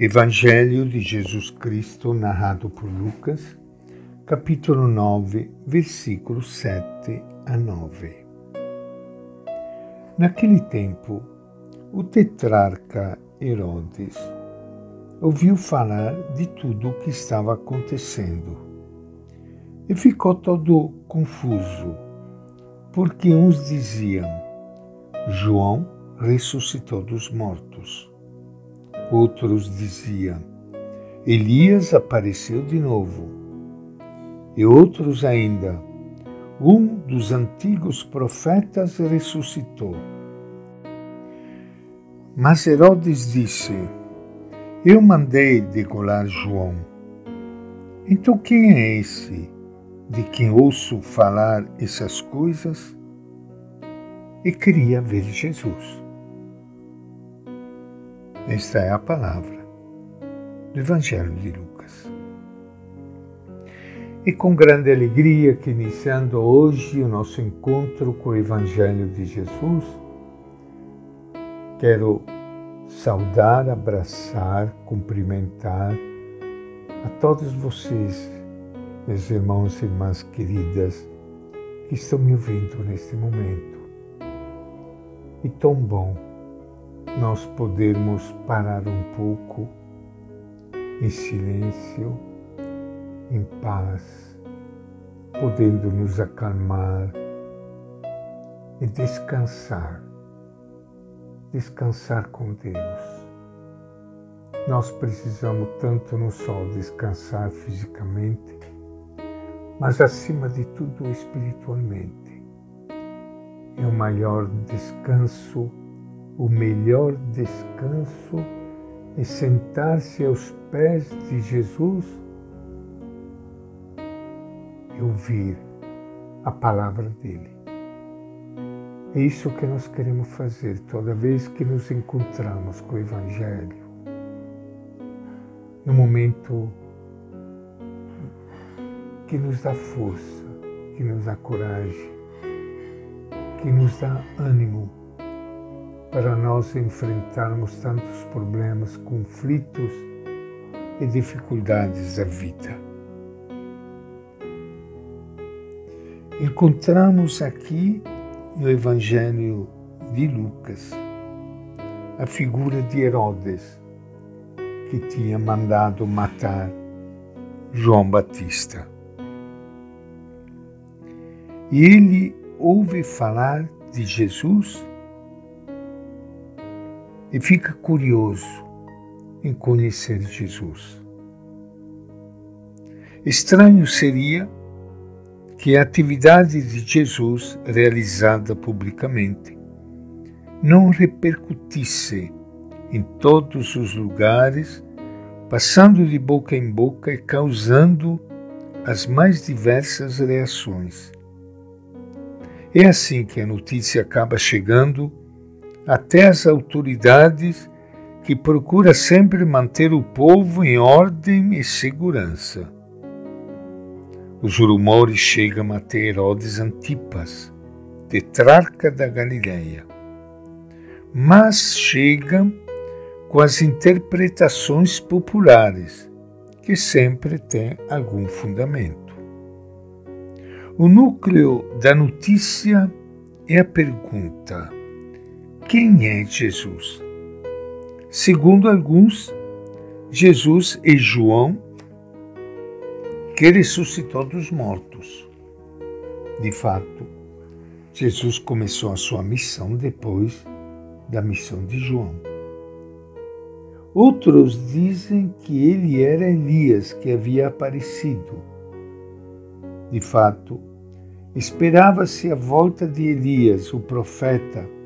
Evangelho de Jesus Cristo narrado por Lucas, capítulo 9, versículos 7 a 9. Naquele tempo, o tetrarca Herodes ouviu falar de tudo o que estava acontecendo e ficou todo confuso, porque uns diziam: João ressuscitou dos mortos Outros diziam: Elias apareceu de novo. E outros ainda: Um dos antigos profetas ressuscitou. Mas Herodes disse: Eu mandei degolar João. Então quem é esse de quem ouço falar essas coisas? E queria ver Jesus. Esta é a palavra do Evangelho de Lucas. E com grande alegria que iniciando hoje o nosso encontro com o Evangelho de Jesus, quero saudar, abraçar, cumprimentar a todos vocês, meus irmãos e irmãs queridas, que estão me ouvindo neste momento. E tão bom nós podermos parar um pouco em silêncio, em paz, podendo nos acalmar e descansar, descansar com Deus. Nós precisamos tanto não só descansar fisicamente, mas acima de tudo espiritualmente. É o maior descanso o melhor descanso é sentar-se aos pés de Jesus e ouvir a palavra dele. É isso que nós queremos fazer toda vez que nos encontramos com o Evangelho. No momento que nos dá força, que nos dá coragem, que nos dá ânimo para nós enfrentarmos tantos problemas, conflitos e dificuldades da vida. Encontramos aqui no Evangelho de Lucas a figura de Herodes, que tinha mandado matar João Batista. E ele ouve falar de Jesus e fica curioso em conhecer Jesus. Estranho seria que a atividade de Jesus realizada publicamente não repercutisse em todos os lugares, passando de boca em boca e causando as mais diversas reações. É assim que a notícia acaba chegando até as autoridades que procura sempre manter o povo em ordem e segurança. Os rumores chegam até Herodes Antipas, tetrarca da Galileia, mas chegam com as interpretações populares, que sempre têm algum fundamento. O núcleo da notícia é a pergunta: quem é Jesus? Segundo alguns, Jesus é João que ressuscitou dos mortos. De fato, Jesus começou a sua missão depois da missão de João. Outros dizem que ele era Elias que havia aparecido. De fato, esperava-se a volta de Elias, o profeta,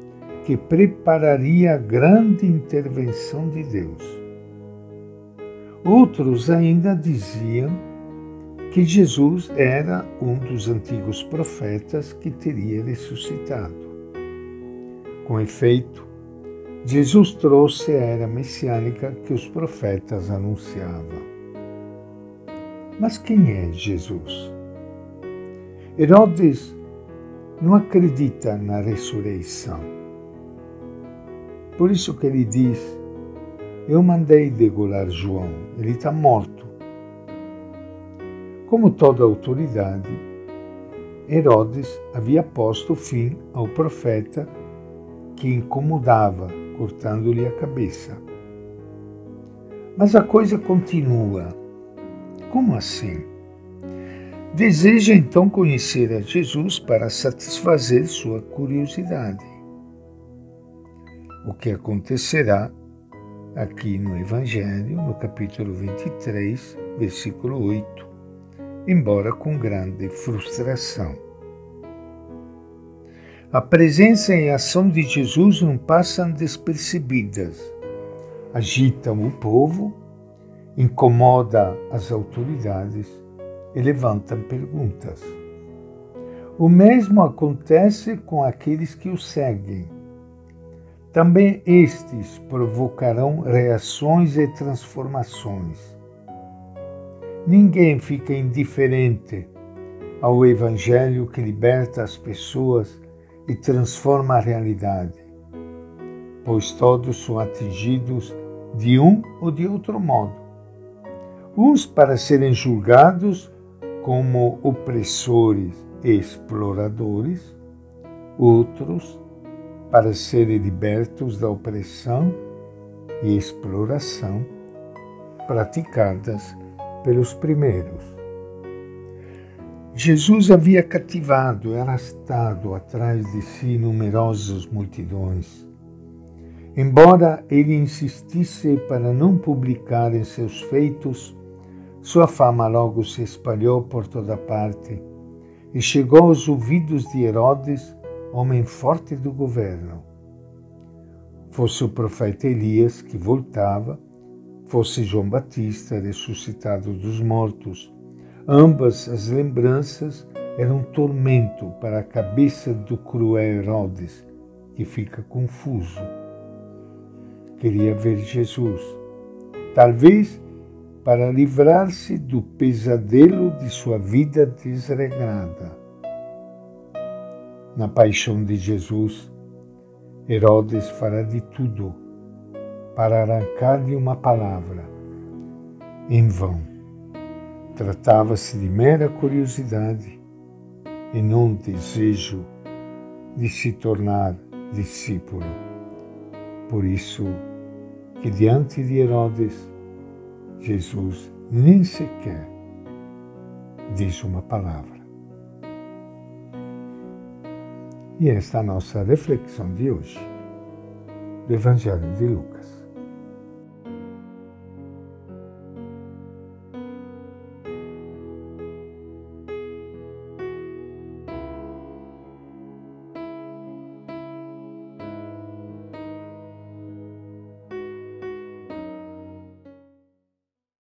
que prepararia a grande intervenção de Deus. Outros ainda diziam que Jesus era um dos antigos profetas que teria ressuscitado. Com efeito, Jesus trouxe a era messiânica que os profetas anunciavam. Mas quem é Jesus? Herodes não acredita na ressurreição por isso que ele diz: Eu mandei degolar João, ele está morto. Como toda autoridade, Herodes havia posto fim ao profeta que incomodava, cortando-lhe a cabeça. Mas a coisa continua. Como assim? Deseja então conhecer a Jesus para satisfazer sua curiosidade. O que acontecerá aqui no Evangelho, no capítulo 23, versículo 8, embora com grande frustração. A presença e a ação de Jesus não passam despercebidas. Agitam o povo, incomoda as autoridades e levantam perguntas. O mesmo acontece com aqueles que o seguem. Também estes provocarão reações e transformações. Ninguém fica indiferente ao Evangelho que liberta as pessoas e transforma a realidade, pois todos são atingidos de um ou de outro modo. Uns para serem julgados como opressores e exploradores, outros para serem libertos da opressão e exploração praticadas pelos primeiros. Jesus havia cativado e arrastado atrás de si numerosas multidões. Embora ele insistisse para não publicar em seus feitos sua fama logo se espalhou por toda parte e chegou aos ouvidos de Herodes, homem forte do governo. Fosse o profeta Elias que voltava, fosse João Batista ressuscitado dos mortos, ambas as lembranças eram tormento para a cabeça do cruel Herodes, que fica confuso. Queria ver Jesus. Talvez para livrar-se do pesadelo de sua vida desregrada. Na paixão de Jesus, Herodes fará de tudo para arrancar-lhe uma palavra. Em vão. Tratava-se de mera curiosidade e não desejo de se tornar discípulo. Por isso que diante de Herodes Jesus nem sequer diz uma palavra. E esta é a nossa reflexão de hoje do Evangelho de Lucas.